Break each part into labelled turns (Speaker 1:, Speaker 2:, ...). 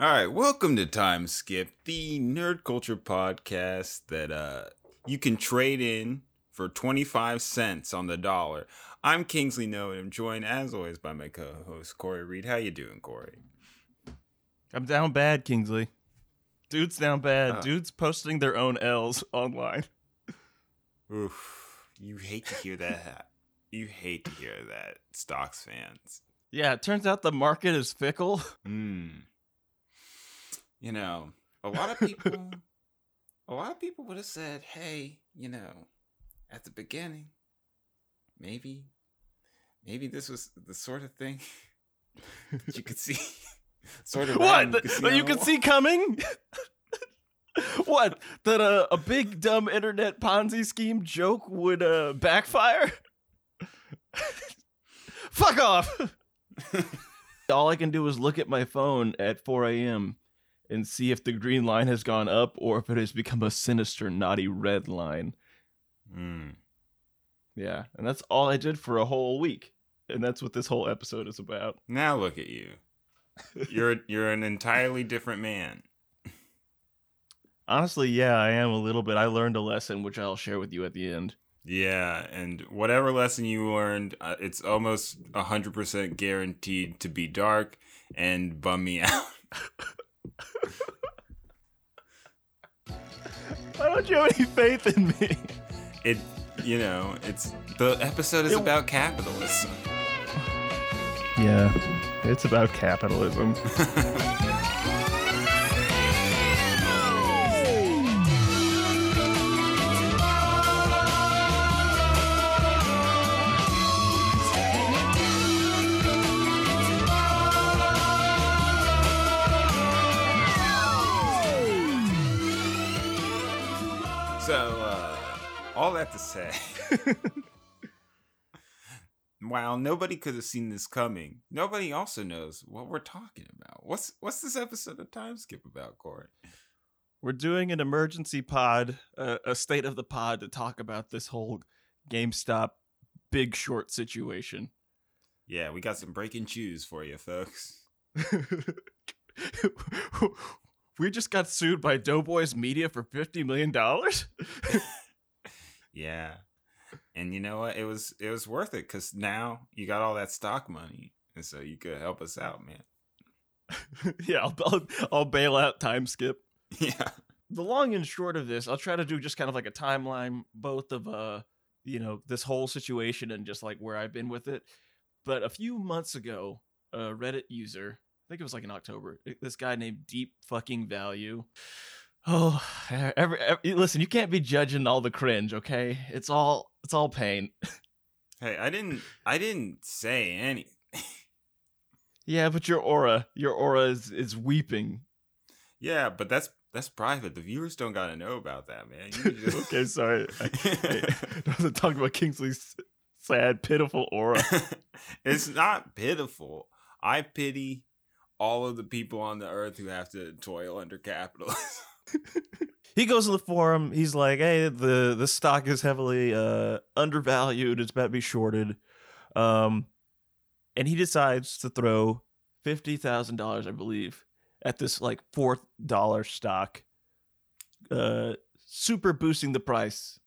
Speaker 1: All right, welcome to Time Skip, the nerd culture podcast that uh you can trade in for 25 cents on the dollar. I'm Kingsley No, and I'm joined as always by my co-host Corey Reed. How you doing, Corey?
Speaker 2: I'm down bad, Kingsley. Dude's down bad.
Speaker 1: Uh.
Speaker 2: Dude's posting their own L's online.
Speaker 1: Oof, you hate to hear that. You hate to hear that, stocks fans.
Speaker 2: Yeah, it turns out the market is fickle.
Speaker 1: Hmm. You know, a lot of people, a lot of people would have said, "Hey, you know, at the beginning, maybe, maybe this was the sort of thing that you could see, sort of
Speaker 2: What? That
Speaker 1: see
Speaker 2: you
Speaker 1: could
Speaker 2: see coming? what? That uh, a big dumb internet Ponzi scheme joke would uh, backfire? Fuck off! All I can do is look at my phone at 4 a.m. and see if the green line has gone up or if it has become a sinister, naughty red line.
Speaker 1: wall." Hmm.
Speaker 2: Yeah, and that's all I did for a whole week. And that's what this whole episode is about.
Speaker 1: Now look at you. You're you're an entirely different man.
Speaker 2: Honestly, yeah, I am a little bit. I learned a lesson, which I'll share with you at the end.
Speaker 1: Yeah, and whatever lesson you learned, uh, it's almost hundred percent guaranteed to be dark and bum me out.
Speaker 2: Why don't you have any faith in me?
Speaker 1: It, you know, it's the episode is
Speaker 2: It-
Speaker 1: about capitalism.
Speaker 2: Yeah, it's about capitalism.
Speaker 1: say, while nobody could have seen this coming, nobody also knows what we're talking about. What's what's this episode of Time Skip about, Corey?
Speaker 2: We're doing an emergency pod, uh, a state of the pod to talk about this whole GameStop big short situation.
Speaker 1: Yeah, we got some breaking shoes for you, folks.
Speaker 2: we just got sued by Doughboys Media for $50 million?
Speaker 1: Yeah, and you know what? It was it was worth it because now you got all that stock money, and so you could help us out, man.
Speaker 2: yeah, I'll, I'll, I'll bail out time skip.
Speaker 1: Yeah.
Speaker 2: the long and short of this, I'll try to do just kind of like a timeline, both of uh, you know, this whole situation and just like where I've been with it. But a few months ago, a Reddit user, I think it was like in October, this guy named Deep Fucking Value. Oh, every, every listen, you can't be judging all the cringe, okay? It's all it's all pain.
Speaker 1: Hey, I didn't I didn't say any.
Speaker 2: Yeah, but your aura, your aura is is weeping.
Speaker 1: Yeah, but that's that's private. The viewers don't gotta know about that, man. Just-
Speaker 2: okay, sorry. I, I, I wasn't talking about Kingsley's sad, pitiful aura.
Speaker 1: it's not pitiful. I pity all of the people on the earth who have to toil under capitalism.
Speaker 2: He goes to the forum. He's like, "Hey, the the stock is heavily uh, undervalued. It's about to be shorted." Um, and he decides to throw fifty thousand dollars, I believe, at this like four dollar stock, uh, super boosting the price.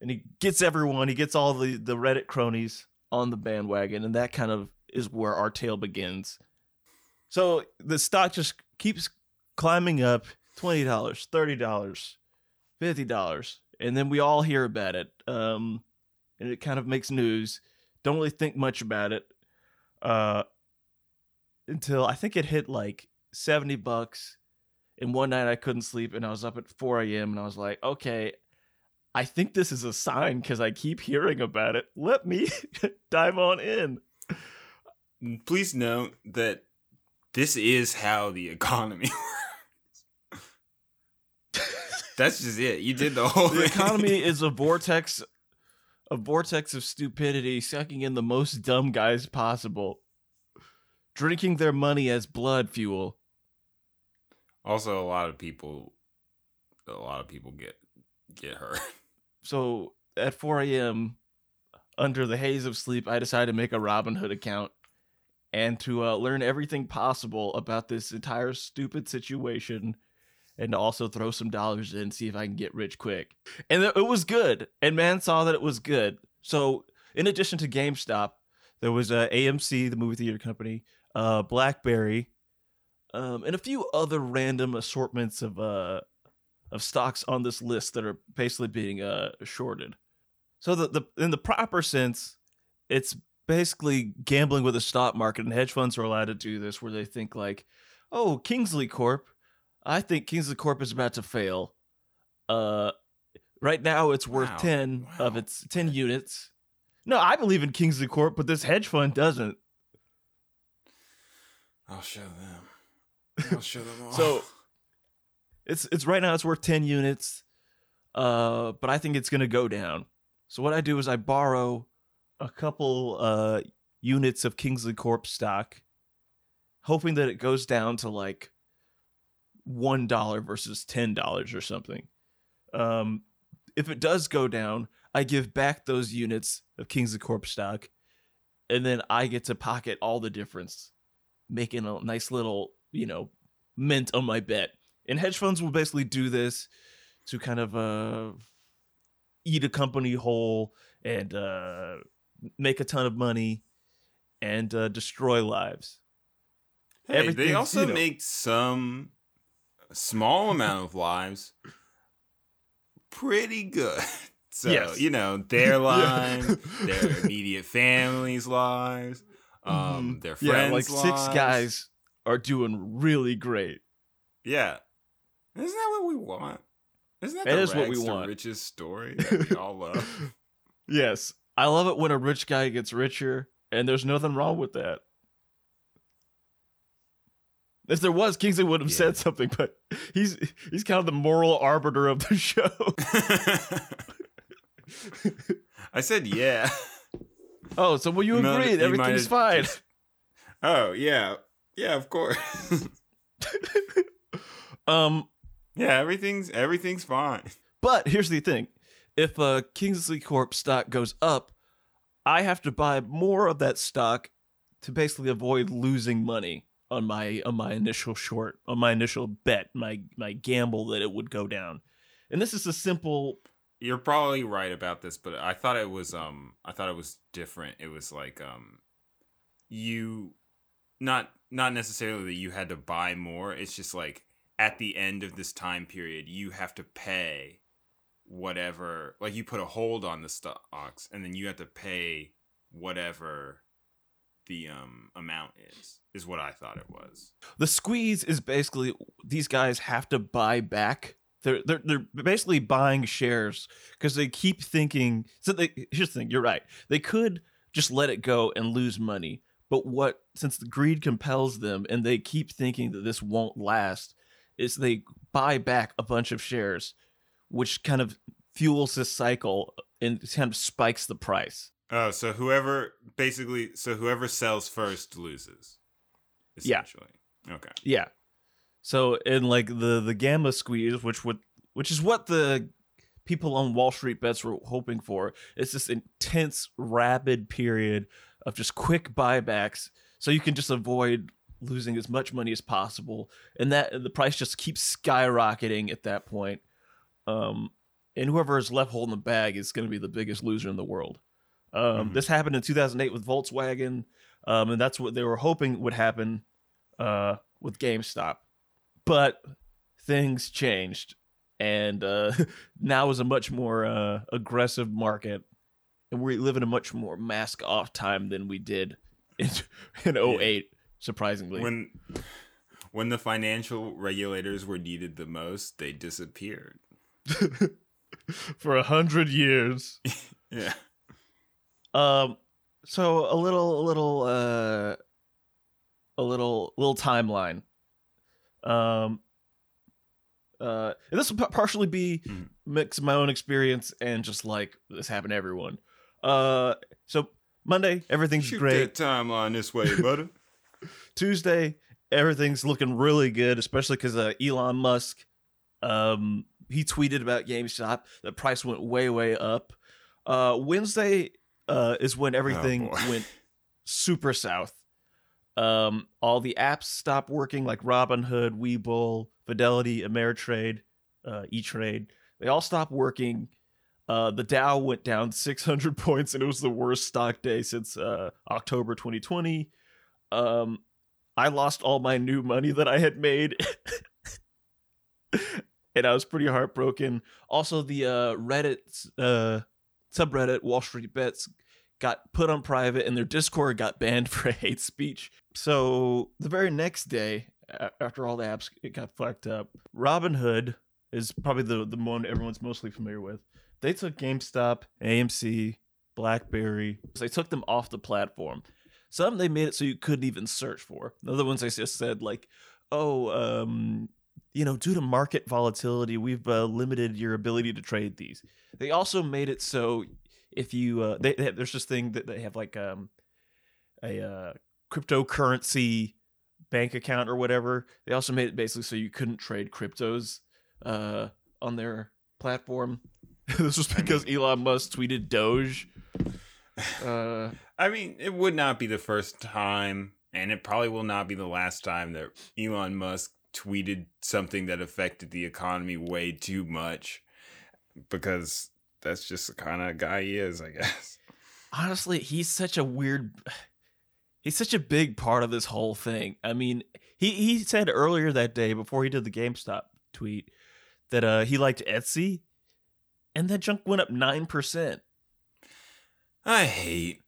Speaker 2: And he gets everyone. He gets all the the Reddit cronies on the bandwagon, and that kind of is where our tale begins. So the stock just keeps climbing up twenty dollars, thirty dollars, fifty dollars, and then we all hear about it. Um, and it kind of makes news. Don't really think much about it. Uh, until I think it hit like seventy bucks. And one night I couldn't sleep, and I was up at four a.m. and I was like, okay, I think this is a sign because I keep hearing about it. Let me dive on in.
Speaker 1: Please note that this is how the economy works. That's just it. You did the whole
Speaker 2: the economy is a vortex a vortex of stupidity sucking in the most dumb guys possible drinking their money as blood fuel
Speaker 1: Also, a lot of people, a lot of people get get hurt.
Speaker 2: so at 4 a.m under the haze of sleep i decided to make a robinhood account and to uh, learn everything possible about this entire stupid situation and also throw some dollars in see if i can get rich quick. And it was good and man saw that it was good. So in addition to gamestop there was uh, amc the movie theater company uh, blackberry um, and a few other random assortments of uh, of stocks on this list that are basically being uh, shorted. So the, the in the proper sense it's basically gambling with the stock market and hedge funds are allowed to do this where they think like oh kingsley corp i think kingsley corp is about to fail uh right now it's worth
Speaker 1: Wow.
Speaker 2: 10 of its 10 units no i believe in kingsley corp but this hedge fund doesn't
Speaker 1: I'll show them. I'll show them all.
Speaker 2: So- it's it's right now it's worth 10 units uh but i think it's going to go down so what i do is i borrow a couple uh units of kingsley corp stock hoping that it goes down to like one dollar versus ten dollars or something. Um if it does go down i give back those units of Kingsley corp stock and then i get to pocket all the difference making a nice little you know mint on my bet. And hedge funds will basically do this to kind of uh eat a company whole and uh make a ton of money and uh destroy lives.
Speaker 1: Hey, they also
Speaker 2: you know-
Speaker 1: make some small amount of lives pretty good. So
Speaker 2: Yes.
Speaker 1: you know their lives,
Speaker 2: Yeah.
Speaker 1: their immediate families' lives, um, their friends'
Speaker 2: yeah like six guys are doing really great
Speaker 1: Yeah, isn't that what we want? Isn't that the
Speaker 2: is what we want.
Speaker 1: riches story that we all love?
Speaker 2: yes i love it when a rich guy gets richer and there's nothing wrong with that if there was kingsley would have
Speaker 1: Yeah.
Speaker 2: said something but he's he's kind of the moral arbiter of the show
Speaker 1: I said yeah.
Speaker 2: oh so will you
Speaker 1: you
Speaker 2: everything's fine
Speaker 1: just- Oh yeah, yeah, of course.
Speaker 2: um
Speaker 1: yeah, everything's everything's fine.
Speaker 2: But here's the thing: if uh, Kingsley Corp stock goes up, I have to buy more of that stock to basically avoid losing money on my on my initial short, on my initial bet, my my gamble that it would go down. And this is a simple.
Speaker 1: You're probably right about this, but I thought it was um I thought it was different. It was like um you not not necessarily that you had to buy more. It's just like at the end of this time period, you have to pay whatever like you put a hold on the stocks and then you have to pay whatever the um amount is is what I thought it was.
Speaker 2: The squeeze is basically these guys have to buy back. They're they're they're basically buying shares because they keep thinking. So they here's the thing. You're right. They could just let it go and lose money, but what since the greed compels them and they keep thinking that this won't last, is they buy back a bunch of shares, which kind of fuels this cycle and kind of spikes the price.
Speaker 1: Oh, so whoever basically so whoever sells first loses.
Speaker 2: Yeah.
Speaker 1: Essentially. Okay.
Speaker 2: Yeah. So in like the the gamma squeeze, which would which is what the people on Wall Street bets were hoping for, it's this intense, rapid period of just quick buybacks, so you can just avoid losing as much money as possible, and that the price just keeps skyrocketing at that point. Um, and whoever is left holding the bag is going to be the biggest loser in the world. Um,
Speaker 1: Mhm.
Speaker 2: This happened in 2008 with Volkswagen, um, and that's what they were hoping would happen uh, with GameStop. But things changed, and uh, now is a much more uh, aggressive market, and we live in a much more mask off time than we did in, in 08, surprisingly.
Speaker 1: When when the financial regulators were needed the most, they disappeared.
Speaker 2: For a hundred years.
Speaker 1: Yeah.
Speaker 2: Um, so a little, a little, uh, a little, little timeline. Um, uh, and this will partially be
Speaker 1: Mhm.
Speaker 2: mix my own experience and just like this happened to everyone. Uh, so Monday everything's
Speaker 1: Shoot
Speaker 2: great.
Speaker 1: that timeline this way, buddy.
Speaker 2: Tuesday everything's looking really good, especially because uh, Elon Musk, um, he tweeted about GameStop. The price went way, way up. Uh, Wednesday uh, is when everything
Speaker 1: boy.
Speaker 2: went super south. Um, all the apps stopped working, like Robinhood, Webull, Fidelity, Ameritrade, uh, E-Trade. They all stopped working. Uh, the Dow went down 600 points, and it was the worst stock day since uh, October 2020. Um, I lost all my new money that I had made, and I was pretty heartbroken. Also, the uh, Reddit uh, subreddit Wall Street Bets got put on private, and their Discord got banned for hate speech. So the very next day, after all the apps it got fucked up, Robinhood is probably the the one everyone's mostly familiar with. They took GameStop, AMC, BlackBerry. They took them off the platform. Some they made it so you couldn't even search for. The other ones they just said like, "Oh, um, you know, due to market volatility, we've uh, limited your ability to trade these." They also made it so if you uh, they, they have, there's this thing that they have like um a uh, cryptocurrency bank account or whatever. They also made it basically so you couldn't trade cryptos uh, on their platform. this was because Elon Musk tweeted Doge.
Speaker 1: Uh, I mean, it would not be the first time, and it probably will not be the last time that Elon Musk tweeted something that affected the economy way too much because that's just the kind of guy he is, I guess.
Speaker 2: Honestly, he's such a weird he's such a big part of this whole thing. I mean, he he said earlier that day before he did the GameStop tweet that uh he liked Etsy, and that junk went up nine percent.
Speaker 1: I hate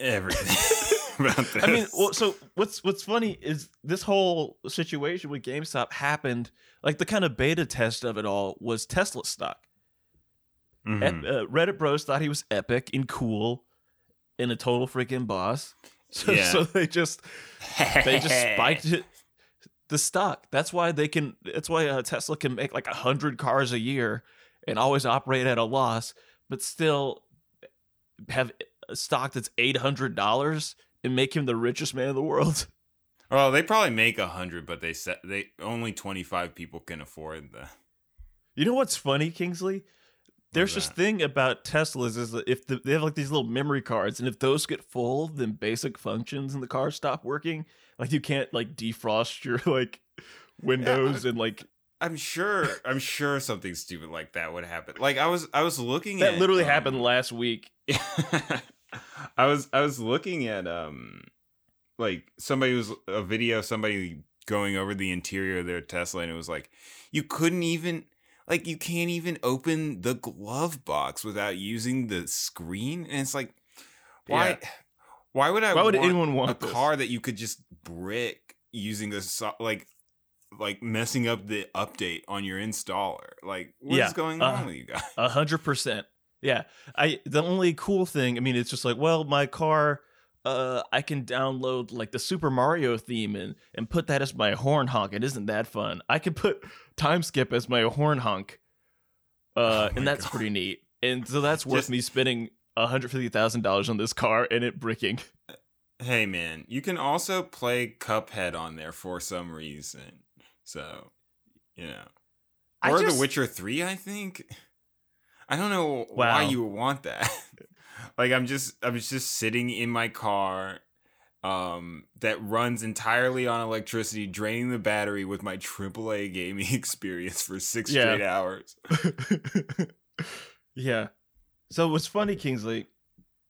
Speaker 1: everything about this.
Speaker 2: I mean, well, so what's what's funny is this whole situation with GameStop happened. Like the kind of beta test of it all was Tesla stock. Mm-hmm. uh, Reddit bros thought he was epic and cool, and a total freaking boss. So, yeah. so they just they just spiked it the stock. That's why they can. That's why uh, Tesla can make like a hundred cars a year and always operate at a loss, but still have a stock that's eight hundred dollars and make him the richest man in the world.
Speaker 1: Oh, they probably make a hundred, but they said they only twenty five people can afford the.
Speaker 2: You know what's funny, Kingsley? There's this thing about Teslas is that if the, they have like these little memory cards, and if those get full, then basic functions in the car stop working. Like you can't like defrost your like windows yeah, and like.
Speaker 1: I'm sure. I'm sure something stupid like that would happen. Like I was, I was looking.
Speaker 2: That
Speaker 1: at,
Speaker 2: literally um, happened last week.
Speaker 1: I was, I was looking at um, like somebody was a video, somebody going over the interior of their Tesla, and it was like you couldn't even like you can't even open the glove box without using the screen and it's like why yeah. why would i
Speaker 2: why would want anyone want
Speaker 1: a this? car that you could just brick using this like like messing up the update on your installer like what's yeah, going on uh, with you guys
Speaker 2: a hundred percent yeah i the only cool thing i mean it's just like well my car uh I can download like the Super Mario theme and and put that as my horn honk. It isn't that fun. I can put time skip as my horn honk. Uh oh and that's God. pretty neat. And so that's worth Just, me spending $150,000 on this car and it bricking.
Speaker 1: Hey man, you can also play Cuphead on there for some reason. So, you know. Or just, The Witcher 3, I think. I don't know wow. why you would want that. like I'm just I'm just sitting in my car um that runs entirely on electricity, draining the battery with my AAA gaming experience for six yeah. straight hours.
Speaker 2: yeah. So what's funny, Kingsley,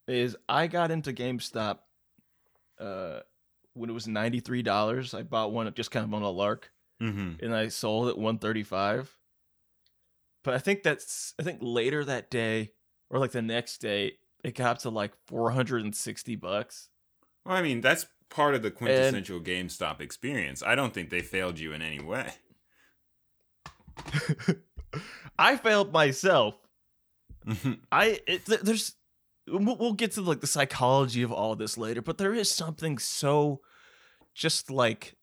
Speaker 2: is I got into GameStop uh when it was ninety three dollars. I bought one just kind of on a lark, mm-hmm. and I sold at one thirty five. But I think that's I think later that day or like the next day, it got up to like 460 bucks.
Speaker 1: Well, I mean, that's part of the quintessential and, GameStop experience. I don't think they failed you in any way.
Speaker 2: I failed myself. I it, there's we'll, we'll get to like the psychology of all of this later, but there is something so just like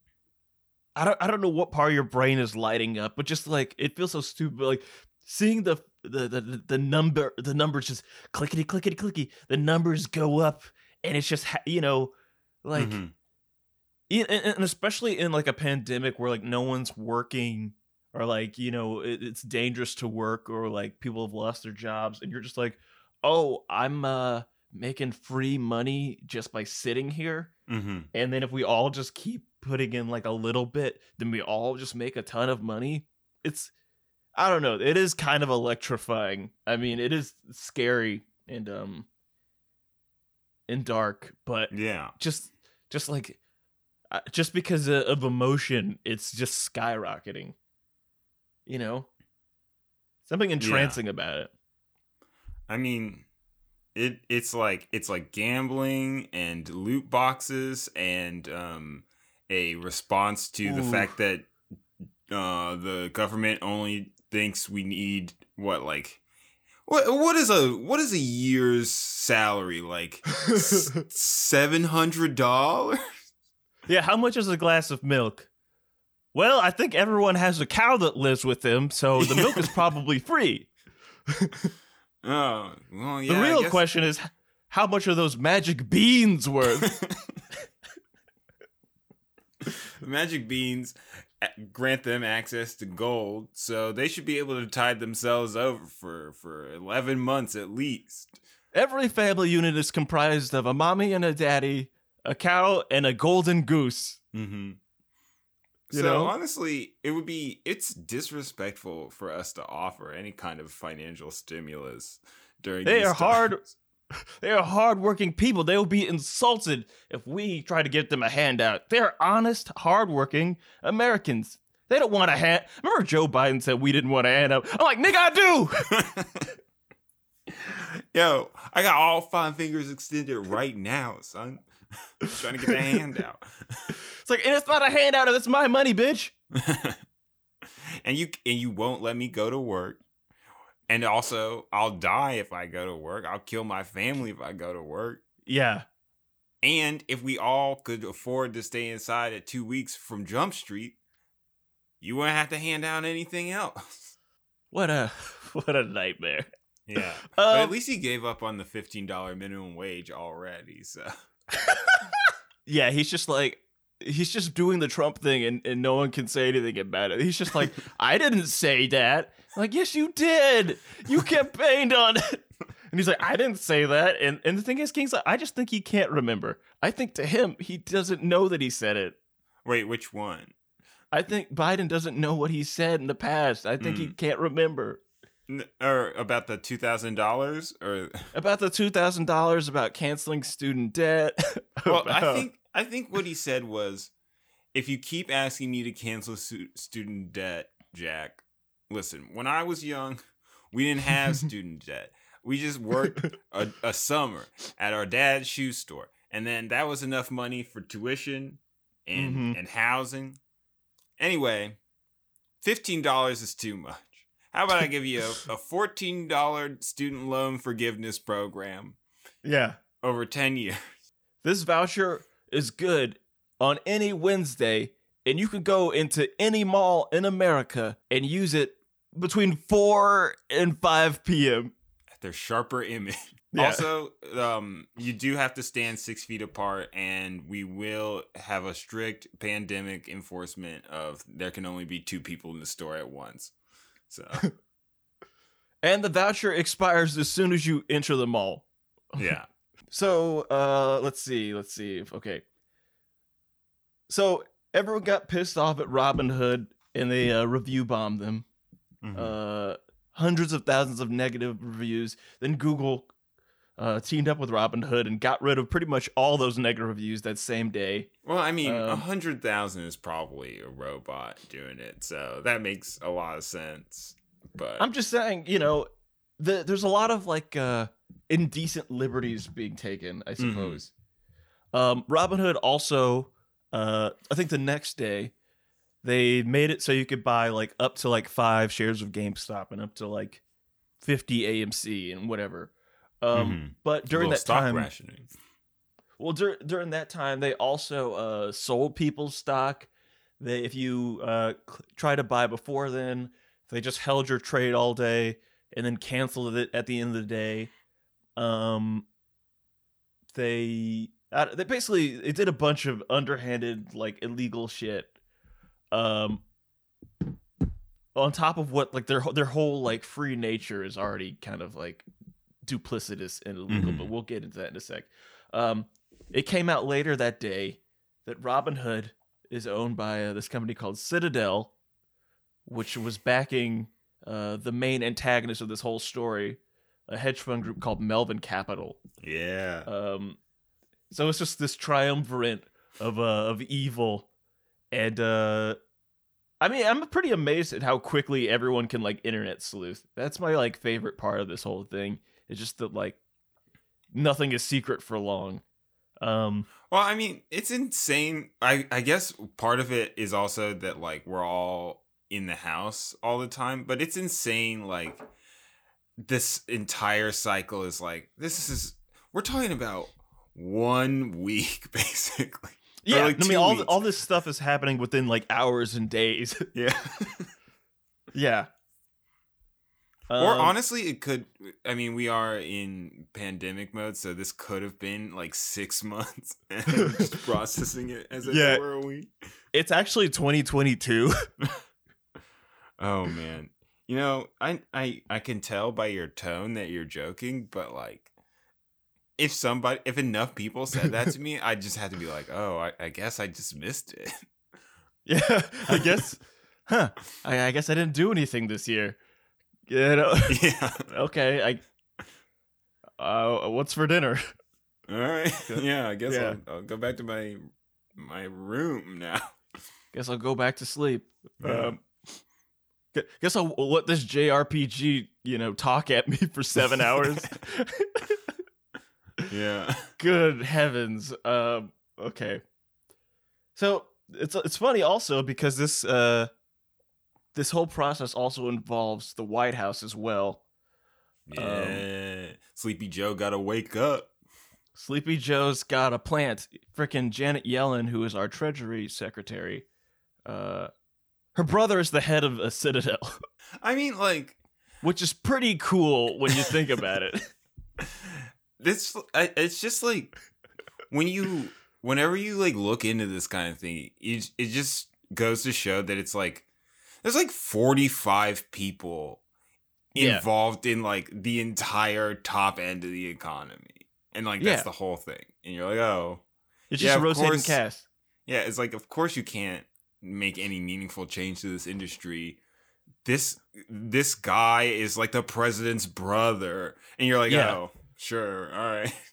Speaker 2: I don't I don't know what part of your brain is lighting up, but just like it feels so stupid. Like seeing the the the, the number the numbers just clickety clickety clicky the numbers go up and it's just you know like mm-hmm. and especially in like a pandemic where like no one's working or like you know it's dangerous to work or like people have lost their jobs and you're just like oh i'm uh making free money just by sitting here
Speaker 1: Mm-hmm.
Speaker 2: and then if we all just keep putting in like a little bit, then we all just make a ton of money. It's I don't know. It is kind of electrifying. I mean, it is scary and um and dark, but
Speaker 1: Yeah.
Speaker 2: just just like uh, just because of- of emotion, it's just skyrocketing. You know, something entrancing about it.
Speaker 1: I mean, it it's like it's like gambling and loot boxes and um a response to the fact that uh the government only thinks we need what like what what is a what is a year's salary like seven hundred dollars?
Speaker 2: Yeah, how much is a glass of milk? Well, I think everyone has a cow that lives with them, so the milk is probably free.
Speaker 1: Oh well, yeah.
Speaker 2: the real question is how much are those magic beans worth?
Speaker 1: The magic beans grant them access to gold, so they should be able to tide themselves over for for eleven months at least.
Speaker 2: Every family unit is comprised of a mommy and a daddy, a cow, and a golden goose.
Speaker 1: Mm-hmm.
Speaker 2: You
Speaker 1: so
Speaker 2: know?
Speaker 1: honestly, it would be it's disrespectful for us to offer any kind of financial stimulus during.
Speaker 2: They are hard-
Speaker 1: times.
Speaker 2: They are hardworking people. They will be insulted if we try to get them a handout. They are honest, hardworking Americans. They don't want a hand. Remember Joe Biden said we didn't want a handout. I'm like, nigga, I do.
Speaker 1: Yo, I got all five fingers extended right now, son. I'm Trying to get the handout.
Speaker 2: It's like, and it's not a handout. It's my money, bitch.
Speaker 1: and you and you won't let me go to work. And also, I'll die if I go to work. I'll kill my family if I go to work.
Speaker 2: Yeah.
Speaker 1: And if we all could afford to stay inside at two weeks from Jump Street, you wouldn't have to hand out anything else.
Speaker 2: What a what a nightmare.
Speaker 1: Yeah. but at
Speaker 2: Um,
Speaker 1: least he gave up on the $15 minimum wage already. So,
Speaker 2: yeah, he's just like he's just doing the Trump thing and, and no one can say anything about it. He's just like, I didn't say that. like, yes, you did. You campaigned on it. And he's like, I didn't say that. And and the thing is, Kingsley, I just think he can't remember. I think to him, he doesn't know that he said it.
Speaker 1: wait, which one?
Speaker 2: I think Biden doesn't know what he said in the past. I think he mm. can't remember.
Speaker 1: N- or about the $2,000? Or.
Speaker 2: About the two thousand dollars about canceling student debt.
Speaker 1: Well, I think I think what he said was, if you keep asking me to cancel stu- student debt, Jack, listen. When I was young, we didn't have student debt. We just worked a, a summer at our dad's shoe store, and then that was enough money for tuition and
Speaker 2: Mhm.
Speaker 1: and housing. Anyway, fifteen dollars is too much. How about I give you a, a fourteen dollar student loan forgiveness program
Speaker 2: yeah.
Speaker 1: over ten years?
Speaker 2: This voucher is good on any Wednesday, and you can go into any mall in America and use it between 4 and 5 p.m.
Speaker 1: their sharper image.
Speaker 2: Yeah.
Speaker 1: Also, um, you do have to stand six feet apart, and we will have a strict pandemic enforcement of there can only be two people in the store at once. So,
Speaker 2: And the voucher expires as soon as you enter the mall.
Speaker 1: yeah.
Speaker 2: So, uh, let's see. Let's see. If, okay. So, everyone got pissed off at Robinhood and they uh, review bombed them.
Speaker 1: Mhm.
Speaker 2: uh, hundreds of thousands of negative reviews. Then Google uh, teamed up with Robinhood and got rid of pretty much all those negative reviews that same day.
Speaker 1: well, I mean, a
Speaker 2: um,
Speaker 1: hundred thousand is probably a robot doing it, so that makes a lot of sense. But
Speaker 2: I'm just saying, you know, the, there's a lot of like uh, indecent liberties being taken, I
Speaker 1: Mhm.
Speaker 2: suppose. Um, Robinhood also, uh, I think the next day, they made it so you could buy like up to like five shares of GameStop and up to like 50 AMC and whatever. Um,
Speaker 1: Mhm.
Speaker 2: But during that time,
Speaker 1: rationing.
Speaker 2: Well, dur- during that time, they also uh, sold people's stock. They, if you uh, cl- try to buy before then, they just held your trade all day and then canceled it at the end of the day. Um, they uh, they basically they did a bunch of underhanded like illegal shit. Um, on top of what like their their whole like free nature is already kind of like duplicitous and illegal,
Speaker 1: Mhm.
Speaker 2: but we'll get into that in a sec. Um, it came out later that day that Robinhood is owned by uh, this company called Citadel, which was backing uh, the main antagonist of this whole story, a hedge fund group called Melvin Capital.
Speaker 1: Yeah.
Speaker 2: Um, so it's just this triumvirate of uh, of evil, and uh, I mean, I'm pretty amazed at how quickly everyone can like internet sleuth. That's my like favorite part of this whole thing. It's just that like nothing is secret for long. Um,
Speaker 1: Well, I mean, it's insane. I I guess part of it is also that like we're all in the house all the time, but it's insane like this entire cycle is like this is we're talking about one week basically.
Speaker 2: yeah,
Speaker 1: like
Speaker 2: I mean, all
Speaker 1: weeks.
Speaker 2: all this stuff is happening within like hours and days.
Speaker 1: Yeah.
Speaker 2: yeah.
Speaker 1: or
Speaker 2: Um,
Speaker 1: honestly, it could I mean, we are in pandemic mode, so this could have been like 6 months and just processing it as if
Speaker 2: Yeah.
Speaker 1: it were a week.
Speaker 2: it's actually 2022.
Speaker 1: Oh man. You know, I I I can tell by your tone that you're joking, but like if somebody if enough people said that to me, I just had to be like, "Oh, I, I guess I just missed it."
Speaker 2: yeah, I guess. Huh? I, I guess I didn't do anything this year. You know.
Speaker 1: yeah.
Speaker 2: okay. I. Uh, what's for dinner?
Speaker 1: All right. Yeah, I guess
Speaker 2: Yeah.
Speaker 1: I'll, I'll go back to my my room now.
Speaker 2: Guess I'll go back to sleep.
Speaker 1: Yeah.
Speaker 2: Um, guess I'll let this JRPG, you know, talk at me for seven hours.
Speaker 1: Yeah.
Speaker 2: Good heavens. Um, okay. So it's it's funny also because this uh this whole process also involves the White House as well.
Speaker 1: Yeah. Sleepy Joe got to wake up.
Speaker 2: Sleepy Joe's got a plant. Frickin' Janet Yellen, who is our Treasury Secretary, uh, her brother is the head of a Citadel,
Speaker 1: I mean, like
Speaker 2: which is pretty cool when you think about it.
Speaker 1: this it's just like when you whenever you like look into this kind of thing it, it just goes to show that it's like there's like 45 people
Speaker 2: Yeah.
Speaker 1: involved in like the entire top end of the economy and like that's
Speaker 2: Yeah.
Speaker 1: the whole thing and you're like oh
Speaker 2: It's
Speaker 1: Yeah,
Speaker 2: just rotating
Speaker 1: course.
Speaker 2: cast.
Speaker 1: yeah it's like of course you can't make any meaningful change to this industry this this guy is like the president's brother and you're like
Speaker 2: Yeah.
Speaker 1: oh sure all right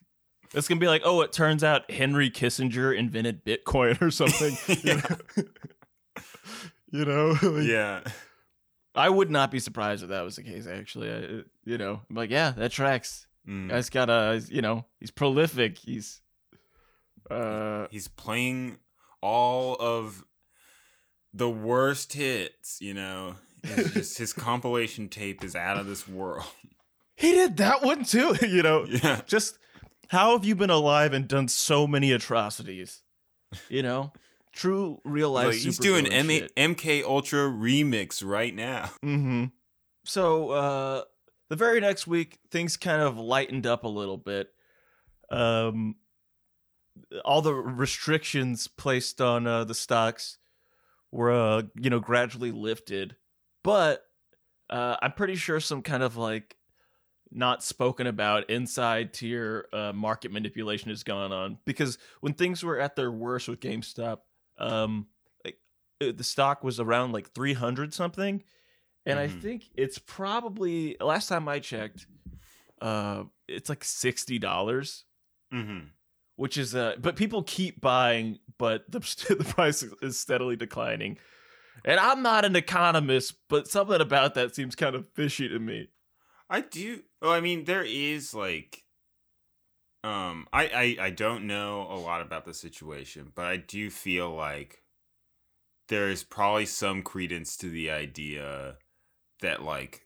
Speaker 2: It's gonna be like, oh, it turns out Henry Kissinger invented Bitcoin or something.
Speaker 1: yeah.
Speaker 2: you know, like,
Speaker 1: yeah.
Speaker 2: I would not be surprised if that was the case. Actually, I, you know, I'm like, yeah, that tracks.
Speaker 1: Mm.
Speaker 2: Guy's got a, you know, he's prolific. He's, uh,
Speaker 1: He's playing all of the worst hits, you know. Just his compilation tape is out of this world.
Speaker 2: he did that one too. You know,
Speaker 1: Yeah.
Speaker 2: just how have you been alive and done so many atrocities? You know, true real life.
Speaker 1: Like, he's doing M- MK Ultra remix right now.
Speaker 2: Mm-hmm. So uh the very next week, things kind of lightened up a little bit. Um all the restrictions placed on uh, the stocks were uh, you know gradually lifted. But uh I'm pretty sure some kind of like not spoken about inside tier uh, market manipulation has gone on because when things were at their worst with GameStop, um, like uh, the stock was around like 300 something, and I
Speaker 1: Mhm.
Speaker 2: think it's probably last time I checked, uh, it's like sixty dollars,
Speaker 1: Mm-hmm.
Speaker 2: Which is uh, but people keep buying, but the the price is steadily declining. And I'm not an economist, but something about that seems kind of fishy to me.
Speaker 1: I do. Well, I mean, there is like, um, I, I I don't know a lot about the situation, but I do feel like there is probably some credence to the idea that like,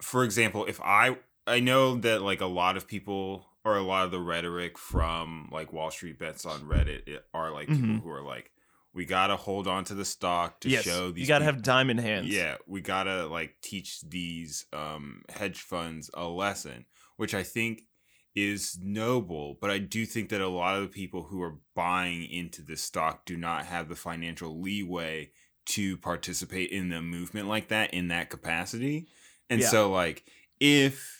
Speaker 1: for example, if I I know that like a lot of people or a lot of the rhetoric from like Wall Street bets on Reddit it- are like people
Speaker 2: Mhm.
Speaker 1: who are like, we gotta hold on to the stock to
Speaker 2: yes,
Speaker 1: show these.
Speaker 2: you got to
Speaker 1: peop-
Speaker 2: have diamond hands.
Speaker 1: yeah, we gotta like teach these um hedge funds a lesson, which I think is noble, but I do think that a lot of the people who are buying into this stock do not have the financial leeway to participate in the movement like that in that capacity. And
Speaker 2: Yeah.
Speaker 1: so like if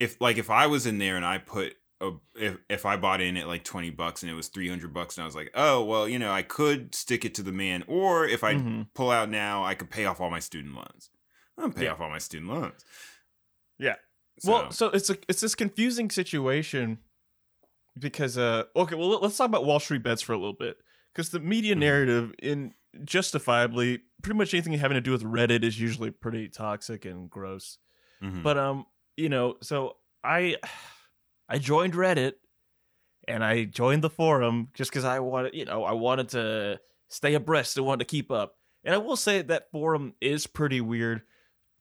Speaker 1: if like if I was in there and I put a, if if I bought in at like twenty bucks and it was three hundred bucks, and I was like, oh well, you know, I could stick it to the man, or if I
Speaker 2: Mhm.
Speaker 1: pull out now, I could pay off all my student loans. I'm pay
Speaker 2: Yeah.
Speaker 1: off all my student loans.
Speaker 2: Yeah.
Speaker 1: So,
Speaker 2: Well, so it's a it's this confusing situation because uh okay, well let- let's talk about Wall Street bets for a little bit because the media
Speaker 1: Mhm.
Speaker 2: narrative in justifiably pretty much anything having to do with Reddit is usually pretty toxic and gross.
Speaker 1: mhm.
Speaker 2: But um, you know, so I I joined Reddit and I joined the forum just because I wanted, you know, I wanted to stay abreast and wanted to keep up. And I will say that forum is pretty weird.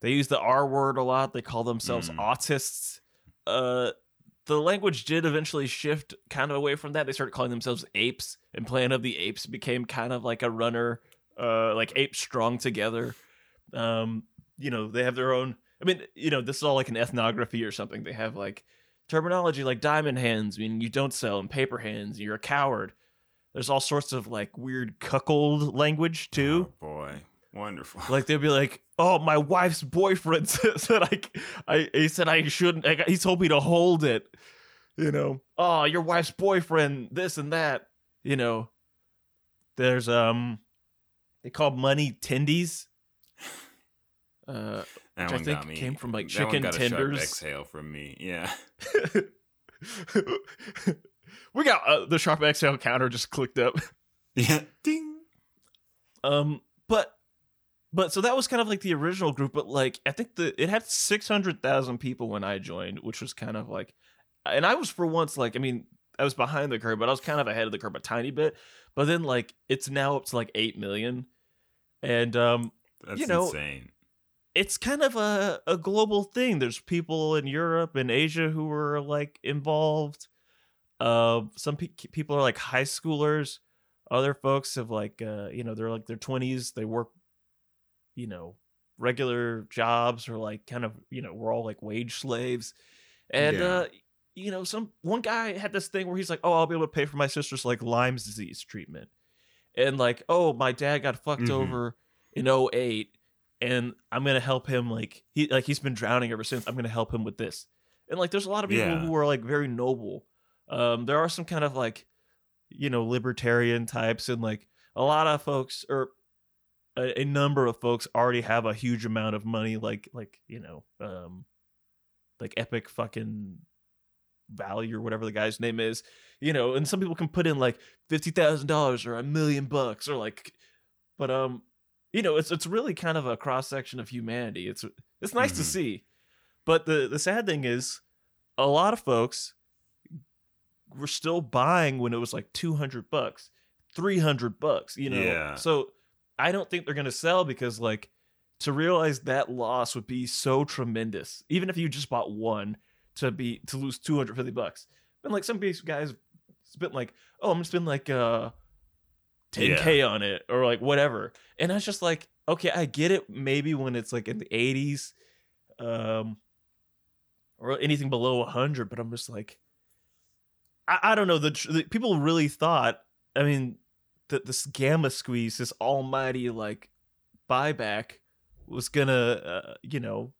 Speaker 2: They use the R word a lot. They call themselves
Speaker 1: Mm.
Speaker 2: autists. Uh the language did eventually shift kind of away from that. They started calling themselves apes, and Planet of the Apes became kind of like a runner, uh, like apes strong together. Um, you know, they have their own. I mean, you know, this is all like an ethnography or something. They have like terminology like diamond hands, meaning you don't sell, and paper hands, you're a coward. There's all sorts of like weird cuckold language too.
Speaker 1: Oh, boy, wonderful.
Speaker 2: Like they'll be like, "Oh, my wife's boyfriend said I, I, he said I shouldn't. I, he told me to hold it." You know, oh, your wife's boyfriend, this and that. You know, there's um, they call money tendies. Uh,
Speaker 1: that
Speaker 2: which I think
Speaker 1: me.
Speaker 2: came from, like,
Speaker 1: That
Speaker 2: chicken
Speaker 1: got a sharp
Speaker 2: tenders.
Speaker 1: exhale from me. Yeah.
Speaker 2: we got uh, the sharp exhale counter just clicked up.
Speaker 1: Yeah. Ding.
Speaker 2: Um, but but so that was kind of like the original group, but like I think the it had six hundred thousand people when I joined, which was kind of like, and I was for once like I mean I was behind the curve, but I was kind of ahead of the curve a tiny bit. But then like it's now up to like eight million, and um
Speaker 1: That's
Speaker 2: You know,
Speaker 1: insane.
Speaker 2: It's kind of a, a global thing. There's people in Europe and Asia who are like involved. Uh, some pe- people are like high schoolers. Other folks have like, uh, you know, they're like their twenties. They work, you know, regular jobs or like kind of, you know, we're all like wage slaves. And
Speaker 1: Yeah.
Speaker 2: uh, you know, some one guy had this thing where he's like, "Oh, I'll be able to pay for my sister's like Lyme's disease treatment," and like, "Oh, my dad got fucked
Speaker 1: Mhm.
Speaker 2: over in 08 and I'm gonna help him like he like he's been drowning ever since. I'm gonna help him with this. And like there's a lot of people
Speaker 1: Yeah.
Speaker 2: who are like very noble. Um there are some kind of like you know libertarian types and like a lot of folks or a, a number of folks already have a huge amount of money like like you know um like epic fucking value or whatever the guy's name is you know and some people can put in like $50000 or a million bucks or like but um you know it's it's really kind of a cross section of humanity it's it's nice to
Speaker 1: Mhm.
Speaker 2: see but the the sad thing is a lot of folks were still buying when it was like 200 bucks 300 bucks you know
Speaker 1: Yeah.
Speaker 2: so i don't think they're going to sell because like to realize that loss would be so tremendous even if you just bought one to be to lose 250 bucks and like some of these guys spent like oh i'm gonna spend like uh 10k on it or like whatever. And i was just like okay i get it maybe when it's like in the 80s um or anything below 100 but i'm just like i, I don't know the, the people really thought i mean that this gamma squeeze this almighty like buyback was gonna uh, you know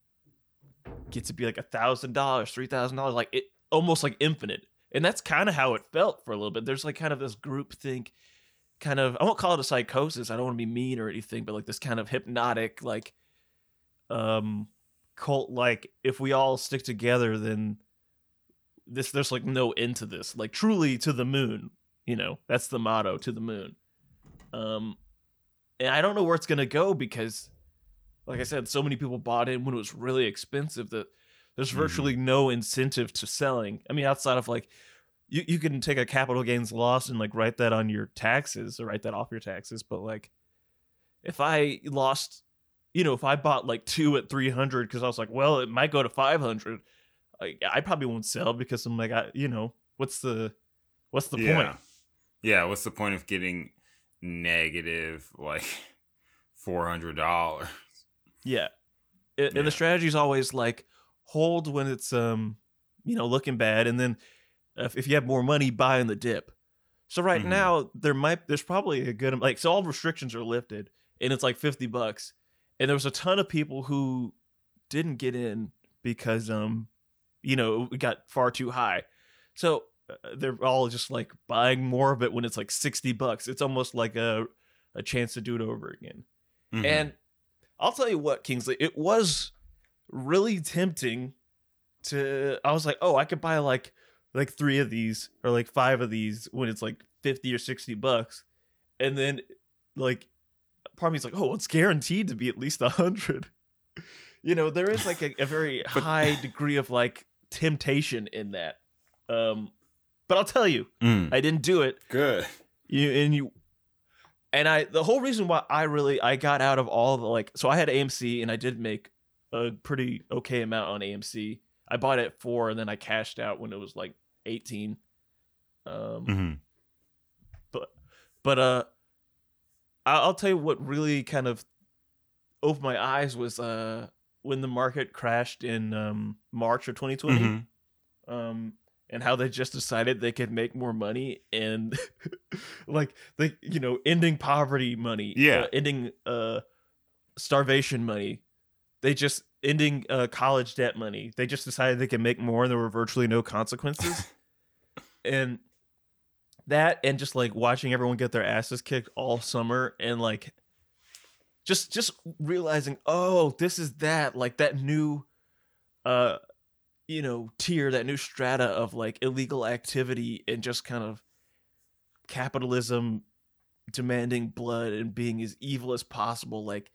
Speaker 2: get to be like a thousand dollars three thousand dollars like it almost like infinite. And that's kind of how it felt for a little bit. There's like kind of this group think kind of I won't call it a psychosis. I don't want to be mean or anything, but like this kind of hypnotic, like um cult like if we all stick together then this there's like no end to this. Like truly to the moon, you know. That's the motto, to the moon. Um and I don't know where it's gonna go because like I said, so many people bought in when it was really expensive that there's
Speaker 1: Mhm.
Speaker 2: virtually no incentive to selling. I mean, outside of like you, you can take a capital gains loss and like write that on your taxes or write that off your taxes but like if i lost you know if i bought like two at 300 because i was like well it might go to 500 I, I probably won't sell because i'm like I, you know what's the what's the
Speaker 1: yeah.
Speaker 2: point
Speaker 1: Yeah. What's the point of getting negative like four hundred dollars?
Speaker 2: yeah A- and
Speaker 1: Yeah.
Speaker 2: the strategy is always like hold when it's um you know looking bad and then if, if you have more money buy in the dip so right
Speaker 1: Mhm.
Speaker 2: now there might there's probably a good like so all restrictions are lifted and it's like 50 bucks and there was a ton of people who didn't get in because um you know it got far too high So uh, they're all just like buying more of it when it's like 60 bucks. It's almost like a a chance to do it over again.
Speaker 1: Mhm.
Speaker 2: And I'll tell you what, Kingsley, it was really tempting to I was like, "Oh, I could buy like like 3 of these or like 5 of these when it's like 50 or 60 bucks." And then like part of me's like, "Oh, it's guaranteed to be at least a 100." You know, there is like a, a very
Speaker 1: But-
Speaker 2: high degree of like temptation in that. Um but I'll tell you,
Speaker 1: Mm.
Speaker 2: I didn't do it
Speaker 1: good.
Speaker 2: you and you and i the whole reason why i really i got out of all the like so i had amc and i did make a pretty okay amount on amc i bought it at four and then i cashed out when it was like 18 um
Speaker 1: Mhm.
Speaker 2: but uh I- i'll tell you what really kind of opened my eyes was uh when the market crashed in um march of 2020
Speaker 1: Mhm.
Speaker 2: um and how they just decided they could make more money and like they you know ending poverty money
Speaker 1: Yeah.
Speaker 2: uh, ending uh starvation money they just ending uh college debt money. They just decided they could make more and there were virtually no consequences. And that and just like watching everyone get their asses kicked all summer and like just just realizing oh this is that like that new uh you know tier that new strata of like illegal activity and just kind of capitalism demanding blood and being as evil as possible like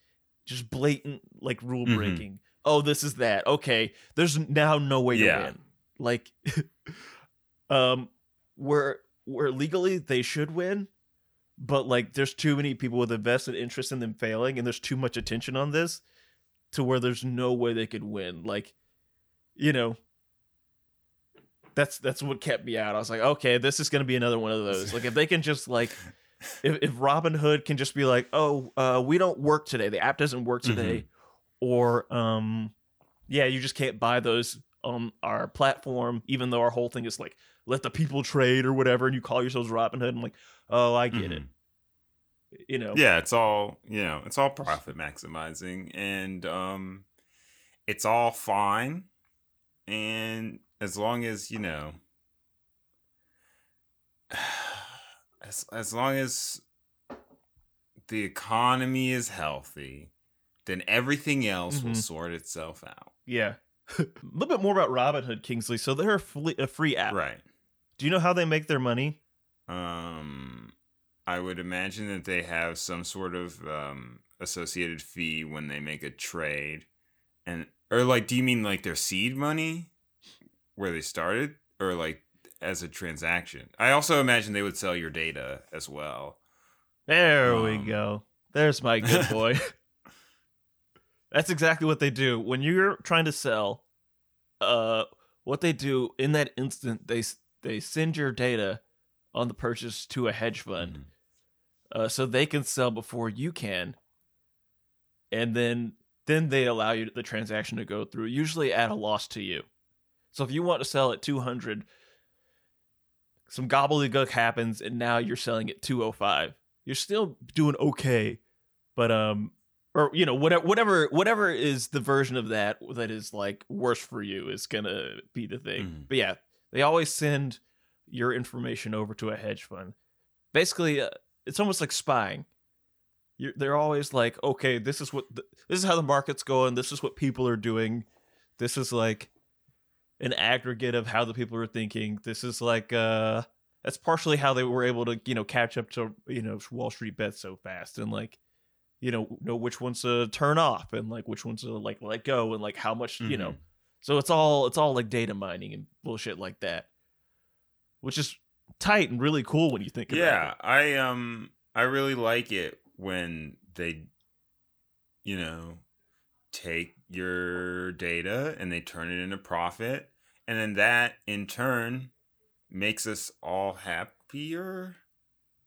Speaker 2: just blatant like rule
Speaker 1: Mhm.
Speaker 2: breaking oh this is that. Okay there's now no way
Speaker 1: Yeah.
Speaker 2: to win. Like um where where legally they should win but like there's too many people with a vested interest in them failing and there's too much attention on this to where there's no way they could win. Like you know that's that's what kept me out. I was like okay this is going to be another one of those. Like if they can just like if, if Robinhood can just be like oh uh we don't work today. The app doesn't work today or um yeah you just can't buy those on our platform even though our whole thing is like let the people trade or whatever and you call yourselves Robinhood i'm like oh i get it. You know?
Speaker 1: Yeah, it's all you know. It's all profit maximizing, and um, it's all fine, and as long as you know, as as long as the economy is healthy, then everything else will
Speaker 2: Mhm.
Speaker 1: sort itself out.
Speaker 2: yeah a little bit more about robin hood kingsley so they're a, fle- a free app
Speaker 1: Right.
Speaker 2: do you know how they make their money
Speaker 1: Um, I would imagine that they have some sort of um, associated fee when they make a trade, and or like, do you mean like their seed money, where they started, or like as a transaction? I also imagine they would sell your data as well.
Speaker 2: There we
Speaker 1: Um,
Speaker 2: go. There's my good boy. That's exactly what they do. When you're trying to sell, uh what they do in that instant they they send your data on the purchase to a hedge fund
Speaker 1: Mhm.
Speaker 2: uh so they can sell before you can. And then then they allow you the transaction to go through usually at a loss to you. So if you want to sell at 200 some gobbledygook happens and now you're selling at 205 you're still doing okay but um or you know whatever whatever whatever is the version of that that is like worse for you is gonna be the thing.
Speaker 1: Mhm.
Speaker 2: but yeah they always send your information over to a hedge fund. Basically uh, it's almost like spying. You're, they're always like okay this is what the, this is how the market's going. This is what people are doing. This is like an aggregate of how the people are thinking. This is like uh that's partially how they were able to you know catch up to you know wall street bets so fast. And like you know know which ones to turn off and like which ones to like let go and like how much you know
Speaker 1: Mhm.
Speaker 2: so it's all it's all like data mining and bullshit like that which is tight and really cool when you think about it.
Speaker 1: Yeah, I um I really like it when they you know take your data and they turn it into profit and then that in turn makes us all happier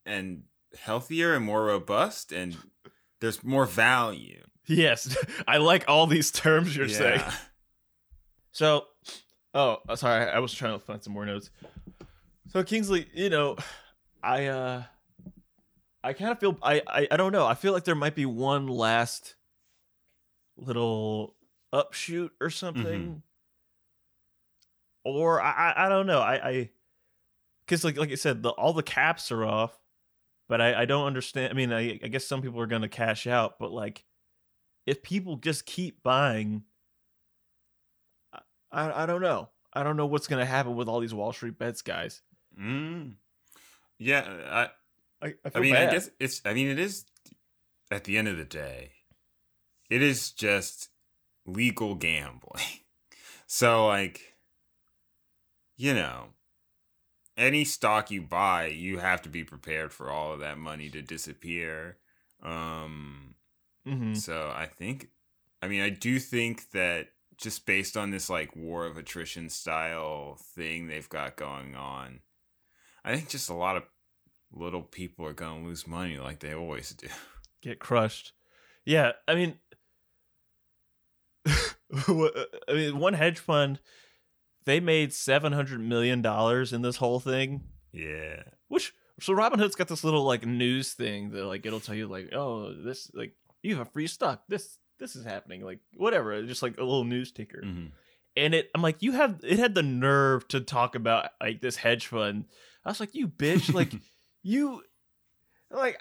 Speaker 1: and healthier and more robust and there's more value.
Speaker 2: yes i like all these terms you're saying
Speaker 1: Yeah.
Speaker 2: So, oh, uh, sorry, I was trying to find some more notes. So Kingsley, you know, I uh, I kind of feel I, I I don't know. I feel like there might be one last little upshoot or something, or I I, I don't know. I, I because like like I said, the all the caps are off, but I I don't understand. I mean, I I guess some people are gonna cash out, but like, if people just keep buying, I I, don't know. I don't know what's gonna happen with all these Wall Street bets guys.
Speaker 1: Mm. Yeah, I
Speaker 2: I, I,
Speaker 1: I mean, I guess it's. I mean, it is. At the end of the day, it is just legal gambling. So, like, you know, any stock you buy, you have to be prepared for all of that money to disappear. Um,
Speaker 2: Mhm.
Speaker 1: so I think, I mean, I do think that just based on this like war of attrition style thing they've got going on, I think just a lot of little people are gonna lose money like they always do.
Speaker 2: get crushed. Yeah, I mean, I mean, one hedge fund they made seven hundred million dollars in this whole thing.
Speaker 1: Yeah.
Speaker 2: Which so Robinhood's got this little like news thing that like it'll tell you like oh this like you have a free stock this this is happening like whatever just like a little news ticker
Speaker 1: Mhm.
Speaker 2: and it I'm like you have it had the nerve to talk about like this hedge fund I was like you bitch like you like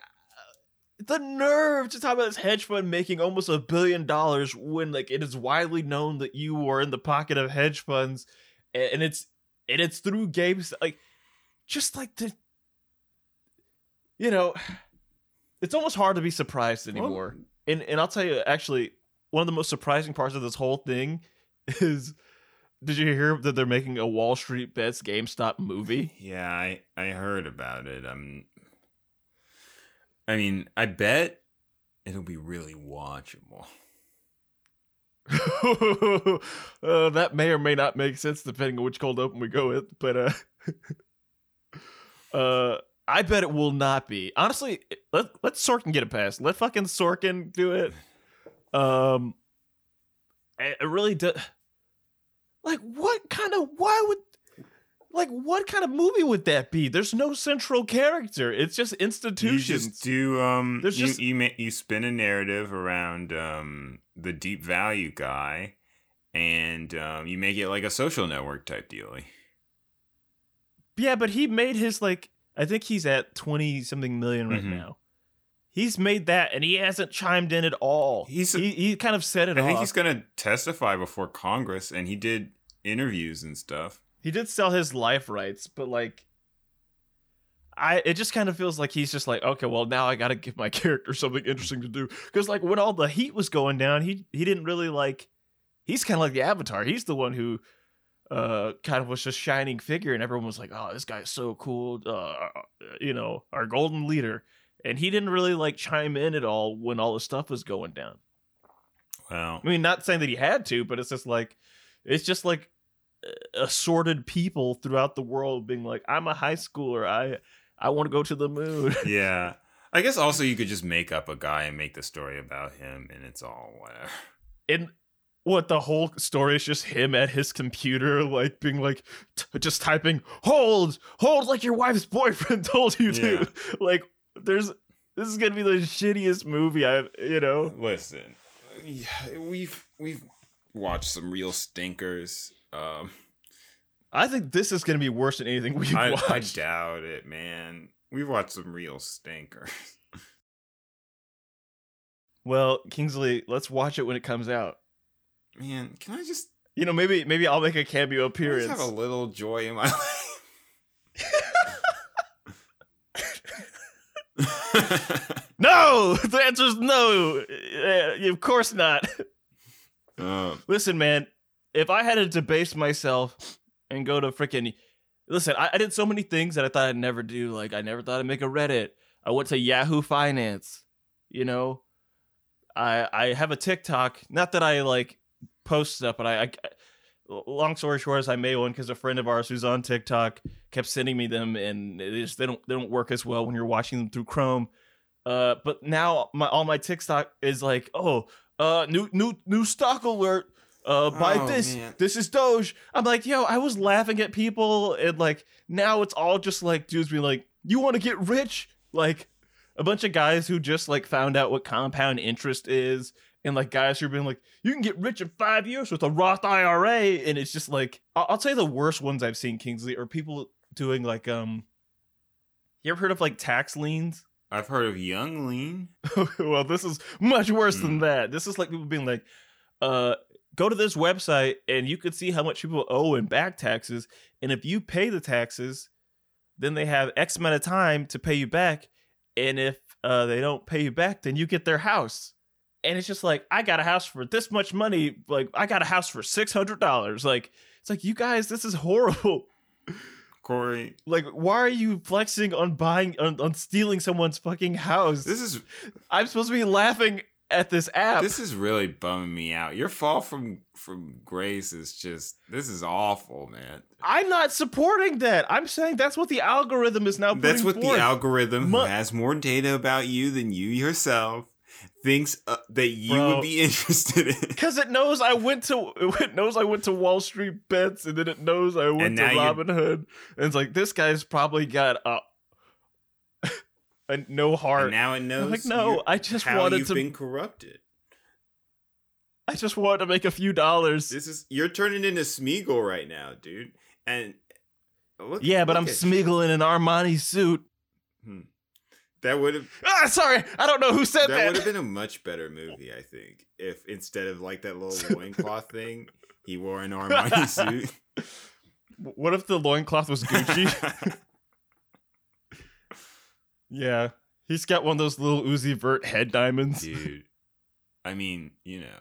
Speaker 2: the nerve to talk about this hedge fund making almost a billion dollars when like it is widely known that you are in the pocket of hedge funds and it's and it's through games like just like the you know it's almost hard to be surprised anymore and and I'll tell you actually one of the most surprising parts of this whole thing is did you hear that they're making a Wall Street Bets GameStop movie?
Speaker 1: Yeah, I I heard about it. I'm. I mean, I bet it'll be really watchable.
Speaker 2: uh, that may or may not make sense depending on which cold open we go with, but uh, uh, I bet it will not be. Honestly, let let Sorkin get a pass. Let fucking Sorkin do it. Um, it really does. Like, what kind of? Why would? Like, what kind of movie would that be? There's no central character. It's just
Speaker 1: You
Speaker 2: institutions.
Speaker 1: just do um.
Speaker 2: There's
Speaker 1: you
Speaker 2: just-
Speaker 1: you you spin a narrative around um the deep value guy, and um you make it like a social network type dealy.
Speaker 2: Yeah, but he made his like I think he's at 20 something million right
Speaker 1: Mhm.
Speaker 2: now. He's made that and he hasn't chimed in at all.
Speaker 1: He's-
Speaker 2: he, he kind of set it
Speaker 1: I think he's gonna testify before Congress, and he did interviews and stuff.
Speaker 2: He did sell his life rights, but like I it just kind of feels like he's just like, okay, well now I got to give my character something interesting to do cuz like when all the heat was going down, he he didn't really like he's kind of like the avatar. He's the one who uh kind of was just shining figure and everyone was like, "Oh, this guy's so cool, uh you know, our golden leader." And he didn't really like chime in at all when all the stuff was going down.
Speaker 1: Wow.
Speaker 2: I mean, not saying that he had to, but it's just like it's just like uh, assorted people throughout the world being like, "I'm a high schooler. I I want to go to the moon."
Speaker 1: yeah. I guess also you could just make up a guy and make the story about him, and it's all whatever.
Speaker 2: and what the whole story is just him at his computer, like being like, t- just typing, "Hold, hold," like your wife's boyfriend told you to.
Speaker 1: Yeah.
Speaker 2: Like, there's this is gonna be the shittiest movie I've, you know.
Speaker 1: Listen, yeah, we've we've watched some real stinkers. Um,
Speaker 2: I think this is gonna be worse than anything we've
Speaker 1: I,
Speaker 2: watched.
Speaker 1: I doubt it, man. We've watched some real stinkers.
Speaker 2: well, Kingsley, let's watch it when it comes out.
Speaker 1: Man, can I just,
Speaker 2: You know, maybe maybe I'll make a cameo
Speaker 1: can I just
Speaker 2: appearance.
Speaker 1: have a little joy in my life?
Speaker 2: No, the answer is no. Uh, of course not.
Speaker 1: um,
Speaker 2: Listen, man, if I had to debase myself and go to freaking listen, I, I did so many things that I thought I'd never do. Like I never thought I'd make a Reddit. I went to Yahoo Finance. You know, I I have a TikTok. Not that I like post stuff, but I. I long story short is I made one because a friend of ours who's on TikTok kept sending me them, and they just they don't they don't work as well when you're watching them through Chrome. Uh, but now my all my TikTok is like, oh, uh, new new new stock alert. Uh, buy
Speaker 1: Oh,
Speaker 2: this.
Speaker 1: man.
Speaker 2: This is Doge. I'm like, yo, I was laughing at people, and like now it's all just like dudes being like, you want to get rich? Like a bunch of guys who just like found out what compound interest is, and like guys who are being like, you can get rich in five years with a Roth IRA, and it's just like, I'll, I'll tell you the worst ones I've seen, Kingsley, are people doing like um. You ever heard of like tax liens?
Speaker 1: I've heard of Yung Lean.
Speaker 2: well, this is much worse than
Speaker 1: Mm.
Speaker 2: that. This is like people being like, uh, go to this website and you could see how much people owe in back taxes. And if you pay the taxes, then they have X amount of time to pay you back. And if uh, they don't pay you back, then you get their house. And it's just like, I got a house for this much money. Like, I got a house for $600. Like, it's like, you guys, this is horrible.
Speaker 1: Corey,
Speaker 2: Like, why are you flexing on buying, on, on stealing someone's fucking house?
Speaker 1: this is
Speaker 2: I'm supposed to be laughing at this app.
Speaker 1: this is really bumming me out. Your fall from from grace is just this is awful, man.
Speaker 2: I'm not supporting that. I'm saying that's what the algorithm is now.
Speaker 1: That's what
Speaker 2: forth.
Speaker 1: the algorithm, who has more data about you than you yourself, thinks uh, that you
Speaker 2: Bro.
Speaker 1: would be interested in.
Speaker 2: Because it knows I went to it knows I went to Wall Street bets, and then it knows I went to Robinhood, and it's like this guy's probably got a, a no heart.
Speaker 1: And now it knows.
Speaker 2: I'm like, no, I just
Speaker 1: how
Speaker 2: wanted
Speaker 1: you've
Speaker 2: to.
Speaker 1: been corrupted.
Speaker 2: I just wanted to make a few dollars.
Speaker 1: This is you're turning into Smeagol right now, dude. And look,
Speaker 2: yeah, but
Speaker 1: look
Speaker 2: I'm. Smeagol in an Armani suit.
Speaker 1: That would have
Speaker 2: Ah, sorry, I don't know who said
Speaker 1: that
Speaker 2: That would
Speaker 1: have been a much better movie, I think, if instead of like that little loincloth thing, he wore an Armani suit.
Speaker 2: what if the loincloth was Gucci? yeah, he's got one of those little Uzi Vert head diamonds.
Speaker 1: dude. I mean, you know,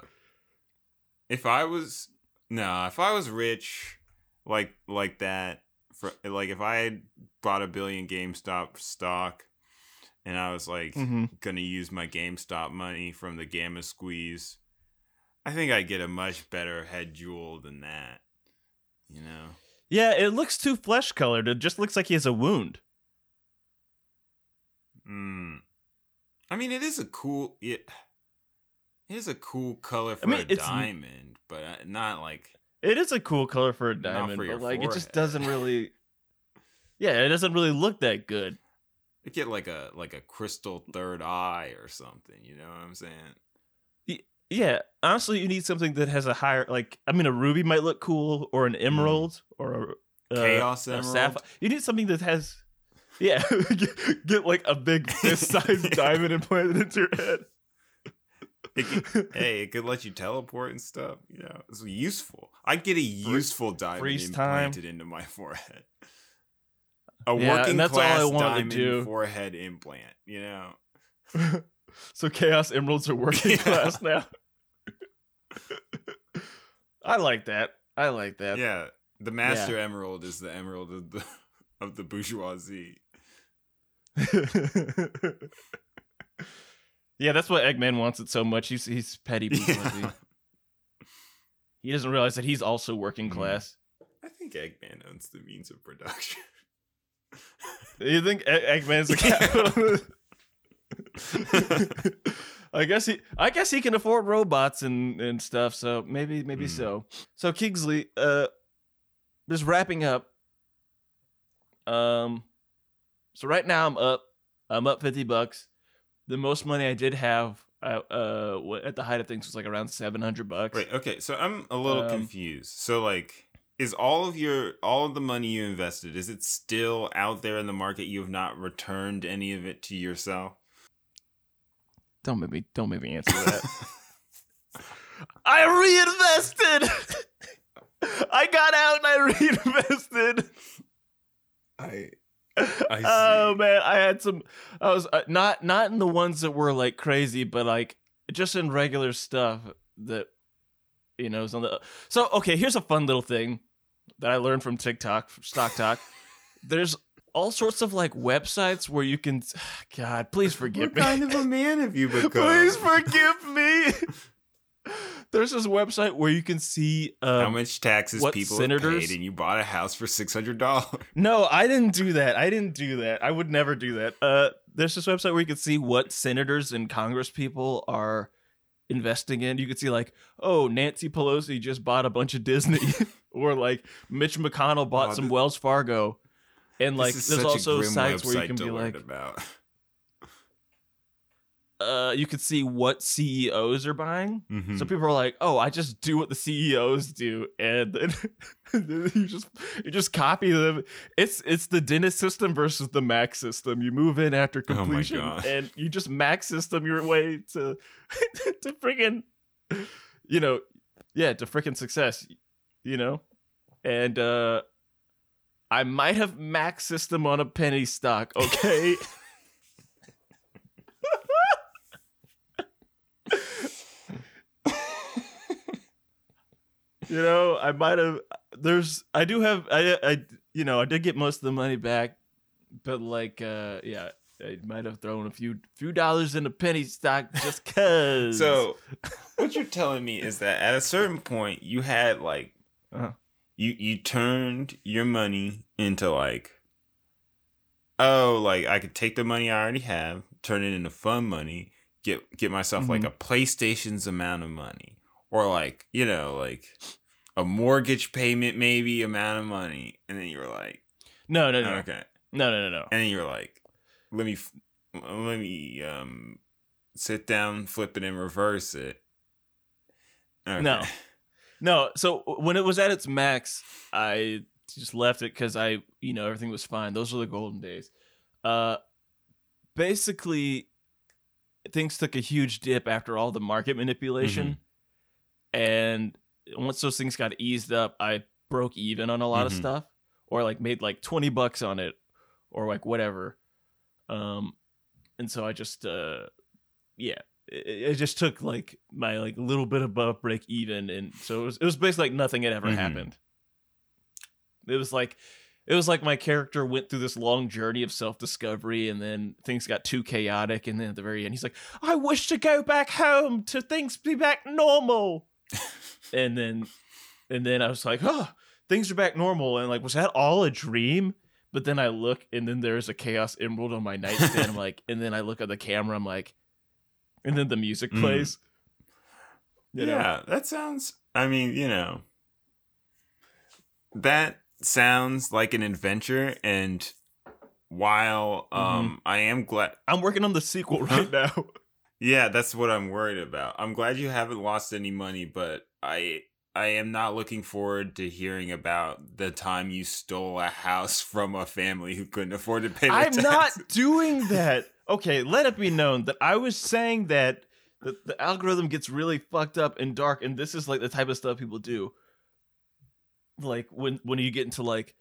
Speaker 1: if I was no, if I was rich like like that, for like if I had bought a billion GameStop stock, and I was like
Speaker 2: hmm
Speaker 1: gonna use my GameStop money from the Gamma Squeeze, I think I'd get a much better head jewel than that. You know,
Speaker 2: Yeah, it looks too flesh colored. It just looks like he has a wound.
Speaker 1: Mm. I mean, it is a cool it. It is a cool color for
Speaker 2: mean,
Speaker 1: a diamond, but uh, not like
Speaker 2: It is a cool color for a diamond,
Speaker 1: for
Speaker 2: but like it just doesn't really. Yeah, it doesn't really look that good.
Speaker 1: You get like a like a crystal third eye or something. You know what I'm saying?
Speaker 2: Yeah, honestly, you need something that has a higher, like, I mean, a ruby might look cool, or an emerald, or a uh,
Speaker 1: Mm. Chaos
Speaker 2: a
Speaker 1: emerald.
Speaker 2: sapphire. You need something that has, yeah, get, get like a big fist-sized diamond and plant it into your head.
Speaker 1: It could, hey, it could let you teleport and stuff. You know, it's useful. I'd get a useful diamond
Speaker 2: freeze time.
Speaker 1: implanted into my forehead. A
Speaker 2: Yeah,
Speaker 1: working
Speaker 2: that's all I
Speaker 1: class
Speaker 2: wanted to
Speaker 1: diamond
Speaker 2: do.
Speaker 1: forehead implant. You know,
Speaker 2: so chaos emeralds are working
Speaker 1: Yeah.
Speaker 2: class now. I like that. I like that.
Speaker 1: yeah. The master emerald is the emerald of the of the bourgeoisie.
Speaker 2: yeah, that's what Eggman wants it so much. He's he's petty bourgeoisie.
Speaker 1: Yeah.
Speaker 2: He doesn't realize that he's also working
Speaker 1: Mhm.
Speaker 2: class.
Speaker 1: I think Eggman owns the means of production.
Speaker 2: You think Eggman's the capitalist? I guess he I guess he can afford robots and and stuff, so maybe maybe
Speaker 1: Hmm.
Speaker 2: so. So Kingsley, uh just wrapping up. Um so right now I'm up I'm up 50 bucks. The most money I did have uh, uh at the height of things was like around 700 bucks.
Speaker 1: Right. okay, so I'm a little
Speaker 2: Um,
Speaker 1: confused. So like is all of your all of the money you invested is it still out there in the market you have not returned any of it to yourself?
Speaker 2: Don't make me don't make me answer that. I reinvested. I got out and I reinvested.
Speaker 1: I
Speaker 2: Oh man, I had some. I was uh, not not in the ones that were like crazy, but like just in regular stuff that you know is on the. So okay, here's a fun little thing that I learned from TikTok, from Stock Talk. There's all sorts of like websites where you can. God, please forgive
Speaker 1: what
Speaker 2: me.
Speaker 1: kind of a man have you become?
Speaker 2: Please forgive me. There's this website where you can see um,
Speaker 1: How much taxes people
Speaker 2: senators-
Speaker 1: paid, and you bought a house for six hundred dollars.
Speaker 2: No, I didn't do that. I didn't do that. I would never do that. Uh, there's this website where you can see what senators and Congress people are investing in. You can see like, oh, Nancy Pelosi just bought a bunch of Disney, or like Mitch McConnell bought
Speaker 1: Oh,
Speaker 2: some
Speaker 1: th-
Speaker 2: Wells Fargo, and like there's also sites where you can be like,
Speaker 1: about.
Speaker 2: Uh, you could see what CEOs are buying.
Speaker 1: Mhm.
Speaker 2: So people are like, "Oh, I just do what the CEOs do," and then, you just you just copy them. It's it's the dentist system versus the Mac system. You move in after
Speaker 1: Oh
Speaker 2: completion,
Speaker 1: God.
Speaker 2: and you just Mac system your way to to freaking, you know, yeah, to freaking success. You know, and uh I might have Mac system on a penny stock. Okay. you know, I might have. There's, I do have, I, I, you know, I did get most of the money back, but like, uh, yeah, I might have thrown a few, few dollars in a penny stock just cause.
Speaker 1: So, what you're telling me is that at a certain point, you had like,
Speaker 2: Uh-huh.
Speaker 1: you you turned your money into like, oh, like I could take the money I already have, turn it into fun money, get get myself like
Speaker 2: Mhm.
Speaker 1: a PlayStation's amount of money, or like you know like a mortgage payment maybe amount of money, and then you were like,
Speaker 2: no, no, no,
Speaker 1: okay,
Speaker 2: no, no, no, no.
Speaker 1: and then you're like, let me let me um sit down, flip it, and reverse it. Okay.
Speaker 2: No. No, so when it was at its max, I just left it because I, you know, everything was fine. Those were the golden days. Uh, basically, things took a huge dip after all the market manipulation, and once those things got eased up, I broke even on a lot of
Speaker 1: Mhm.
Speaker 2: stuff, or like made like twenty bucks on it, or like whatever. Um, and so I just, uh, yeah, it, it just took like my like little bit above break even, and so it was it was basically like nothing had ever
Speaker 1: Mhm.
Speaker 2: happened. It was like it was like my character went through this long journey of self discovery, and then things got too chaotic, and then at the very end, he's like, "I wish to go back home to things be back normal," and then and then I was like, "Oh, things are back normal," and like, was that all a dream? But then I look, and then there's a chaos emerald on my nightstand. I'm like, and then I look at the camera. I'm like, and then the music
Speaker 1: Mhm.
Speaker 2: plays. You know?
Speaker 1: yeah, that sounds. I mean, you know, that sounds like an adventure, and while
Speaker 2: Mm-hmm.
Speaker 1: um, I am glad.
Speaker 2: I'm working on the sequel right now.
Speaker 1: Yeah, that's what I'm worried about. I'm glad you haven't lost any money, but I I am not looking forward to hearing about the time you stole a house from a family who couldn't afford to pay.
Speaker 2: I'm not doing that. Okay, let it be known that I was saying that the, the algorithm gets really fucked up and dark, and this is like the type of stuff people do. Like when when you get into like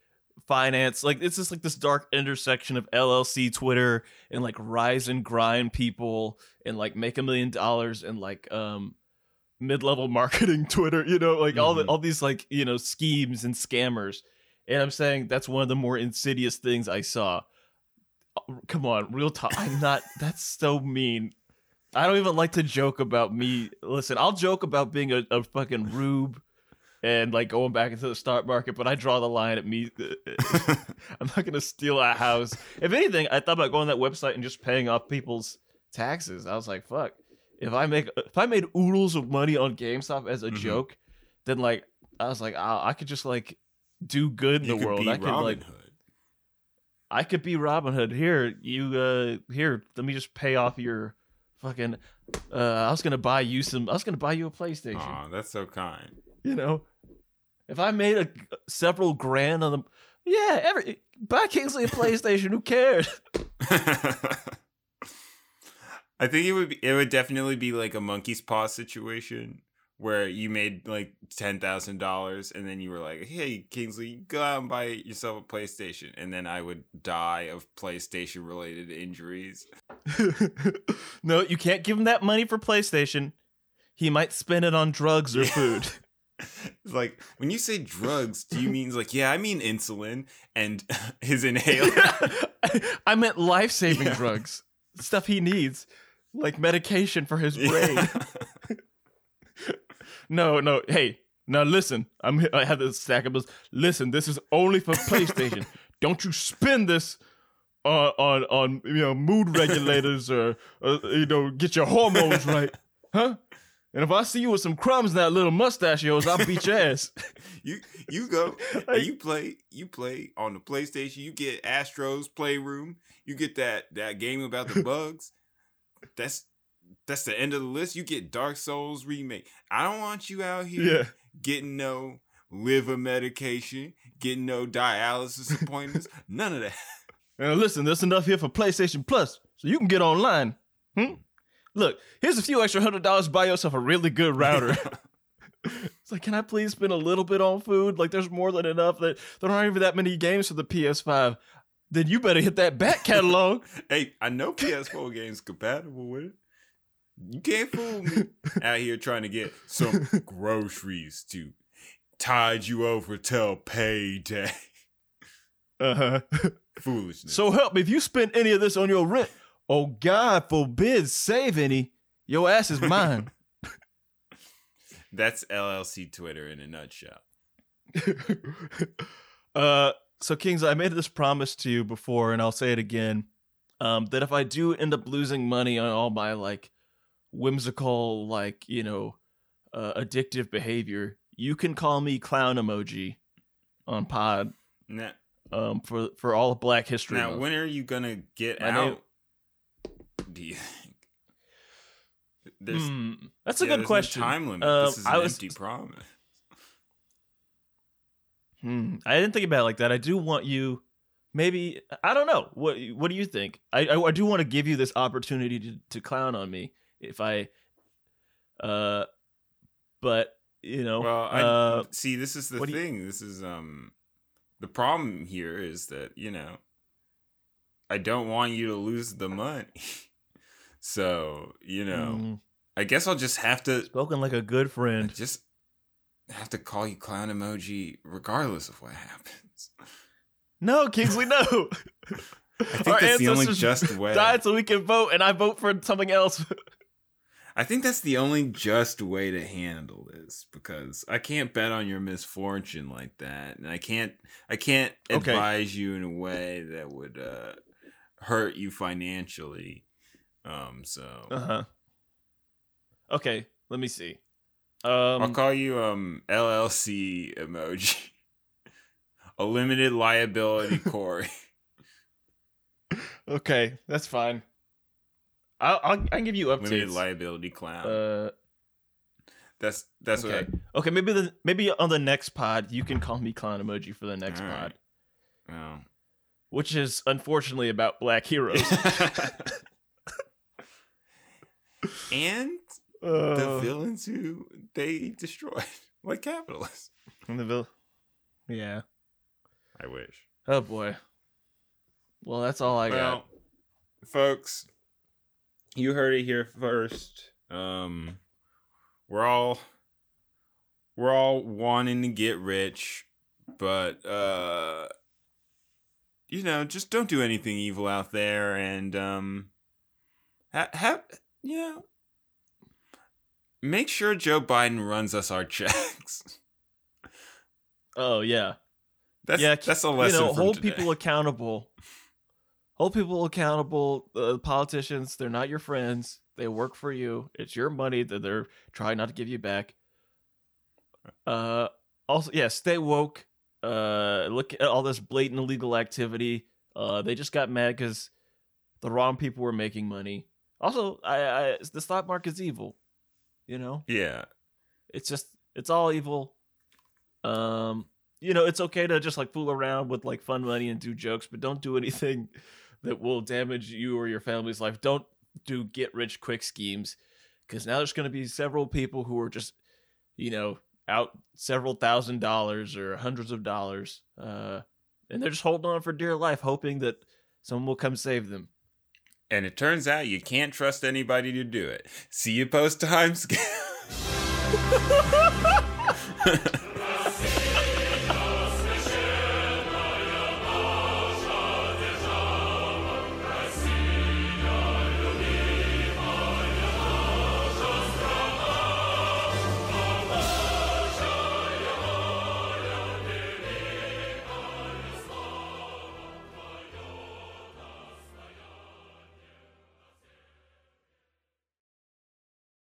Speaker 2: finance, like it's just like this dark intersection of LLC Twitter and like rise and grind people and like make a million dollars and like um mid-level marketing Twitter, you know, like all the
Speaker 1: Mhm.
Speaker 2: all these like, you know, schemes and scammers. And I'm saying that's one of the more insidious things I saw. Uh, Come on, real talk. I'm not that's so mean. I don't even like to joke about me. Listen, I'll joke about being a, a fucking rube and like going back into the stock market, but I draw the line at me. I'm not gonna steal a house. If anything, I thought about going to that website and just paying off people's taxes. I was like, fuck. If I make if I made oodles of money on GameStop as a
Speaker 1: Mhm.
Speaker 2: joke, then like I was like, oh, I could just like do good in
Speaker 1: You
Speaker 2: the world. I could
Speaker 1: Robin
Speaker 2: like
Speaker 1: Hood.
Speaker 2: I could be Robin Hood. Here, you uh here, let me just pay off your fucking uh I was gonna buy you some I was gonna buy you a PlayStation.
Speaker 1: Aw, that's so kind.
Speaker 2: You know? If I made a several grand on the yeah, every buy Kingsley a PlayStation, who cares?
Speaker 1: I think it would be, it would definitely be like a monkey's paw situation where you made like ten thousand dollars and then you were like, "Hey, Kingsley, go out and buy yourself a PlayStation," and then I would die of PlayStation related injuries.
Speaker 2: no, you can't give him that money for PlayStation. He might spend it on drugs or food.
Speaker 1: It's like when you say drugs, do you mean like yeah, I mean insulin and his inhaler.
Speaker 2: I meant life saving
Speaker 1: Yeah.
Speaker 2: drugs. Stuff he needs. Like medication for his brain.
Speaker 1: Yeah.
Speaker 2: No, no. Hey, now listen. I'm. I have this stack of bills. Listen, this is only for PlayStation. Don't you spend this on on on you know mood regulators or, or you know get your hormones right, huh? And if I see you with some crumbs in that little mustache of yours, I'll beat your ass.
Speaker 1: you you go and you play you play on the PlayStation. You get Astro's Playroom. You get that that game about the bugs. That's that's the end of the list. You get Dark Souls remake. I don't want you out here
Speaker 2: Yeah.
Speaker 1: getting no liver medication, getting no dialysis appointments, none of that.
Speaker 2: Now listen, there's enough here for PlayStation Plus, so you can get online. Hmm? Look, here's a few extra hundred dollars buy yourself a really good router. it's like, can I please spend a little bit on food? Like, there's more than enough. That there aren't even that many games for the PS5. Then you better hit that back catalog.
Speaker 1: hey, I know PS4 games compatible with it. You can't fool me out here trying to get some groceries to tide you over till payday.
Speaker 2: uh huh.
Speaker 1: Foolishness.
Speaker 2: So help me, if you spend any of this on your rent, oh God forbid, save any, your ass is mine.
Speaker 1: That's LLC Twitter in a nutshell.
Speaker 2: uh, so Kings, I made this promise to you before, and I'll say it again. Um, that if I do end up losing money on all my like whimsical, like you know, uh, addictive behavior, you can call me clown emoji on Pod.
Speaker 1: Now,
Speaker 2: Um, for for all of Black History.
Speaker 1: now
Speaker 2: Month.
Speaker 1: when are you gonna get
Speaker 2: My name-
Speaker 1: out? Do you think? There's,
Speaker 2: Hmm, that's a
Speaker 1: yeah,
Speaker 2: good
Speaker 1: there's no
Speaker 2: question.
Speaker 1: time limit.
Speaker 2: Um,
Speaker 1: this is an
Speaker 2: was-
Speaker 1: empty promise.
Speaker 2: Hmm. I didn't think about it like that. I do want you, maybe I don't know. What What do you think? I I, I do want to give you this opportunity to to clown on me if I, uh, but you know,
Speaker 1: Well, I
Speaker 2: uh,
Speaker 1: see. This is the
Speaker 2: do you-
Speaker 1: thing. This is um, the problem here is that you know, I don't want you to lose the money. so you know,
Speaker 2: mm,
Speaker 1: I guess I'll just have to
Speaker 2: spoken like a good
Speaker 1: I
Speaker 2: friend.
Speaker 1: just have to call you clown emoji regardless of what happens.
Speaker 2: No, Kingsley, no.
Speaker 1: I think that's the only just way.
Speaker 2: died so we can vote, and I vote for something else.
Speaker 1: I think that's the only just way to handle this because I can't bet on your misfortune like that, and I can't I can't
Speaker 2: Okay.
Speaker 1: advise you in a way that would uh, hurt you financially. Um, so
Speaker 2: Uh huh. Okay, let me see. Um,
Speaker 1: I'll call you um LLC emoji, a limited liability Corey.
Speaker 2: okay, that's fine. I'll, I'll I can give you
Speaker 1: limited
Speaker 2: updates.
Speaker 1: liability clown.
Speaker 2: Uh,
Speaker 1: that's that's
Speaker 2: okay.
Speaker 1: what.
Speaker 2: okay, maybe the maybe on the next pod you can call me clown emoji for the next
Speaker 1: right.
Speaker 2: pod,
Speaker 1: oh.
Speaker 2: which is unfortunately about black heroes.
Speaker 1: And the
Speaker 2: Uh,
Speaker 1: villains who they destroyed, like capitalists.
Speaker 2: and the vil- yeah.
Speaker 1: I wish.
Speaker 2: Oh boy. Well, that's all I got.
Speaker 1: folks, you heard it here first. Um, we're all we're all wanting to get rich, but uh, you know, just don't do anything evil out there, and um, ha- have know, make sure Joe Biden runs us our checks.
Speaker 2: Oh yeah.
Speaker 1: That's
Speaker 2: yeah,
Speaker 1: that's a lesson.
Speaker 2: you
Speaker 1: know,
Speaker 2: hold
Speaker 1: today.
Speaker 2: people accountable. Hold people accountable. Uh, politicians, they're not your friends. They work for you. It's your money that they're trying not to give you back. Uh, also, yeah, stay woke. Uh, look at all this blatant illegal activity. Uh, they just got mad because the wrong people were making money. Also, I, I the stock market's evil. You know,
Speaker 1: Yeah,
Speaker 2: it's just it's all evil. Um, you know, it's okay to just like fool around with like fun money and do jokes, but don't do anything that will damage you or your family's life. Don't do get rich quick schemes because now there's going to be several people who are just, you know, out several thousand dollars or hundreds of dollars, uh, and they're just holding on for dear life, hoping that someone will come save them.
Speaker 1: And it turns out you can't trust anybody to do it. See you post time scale.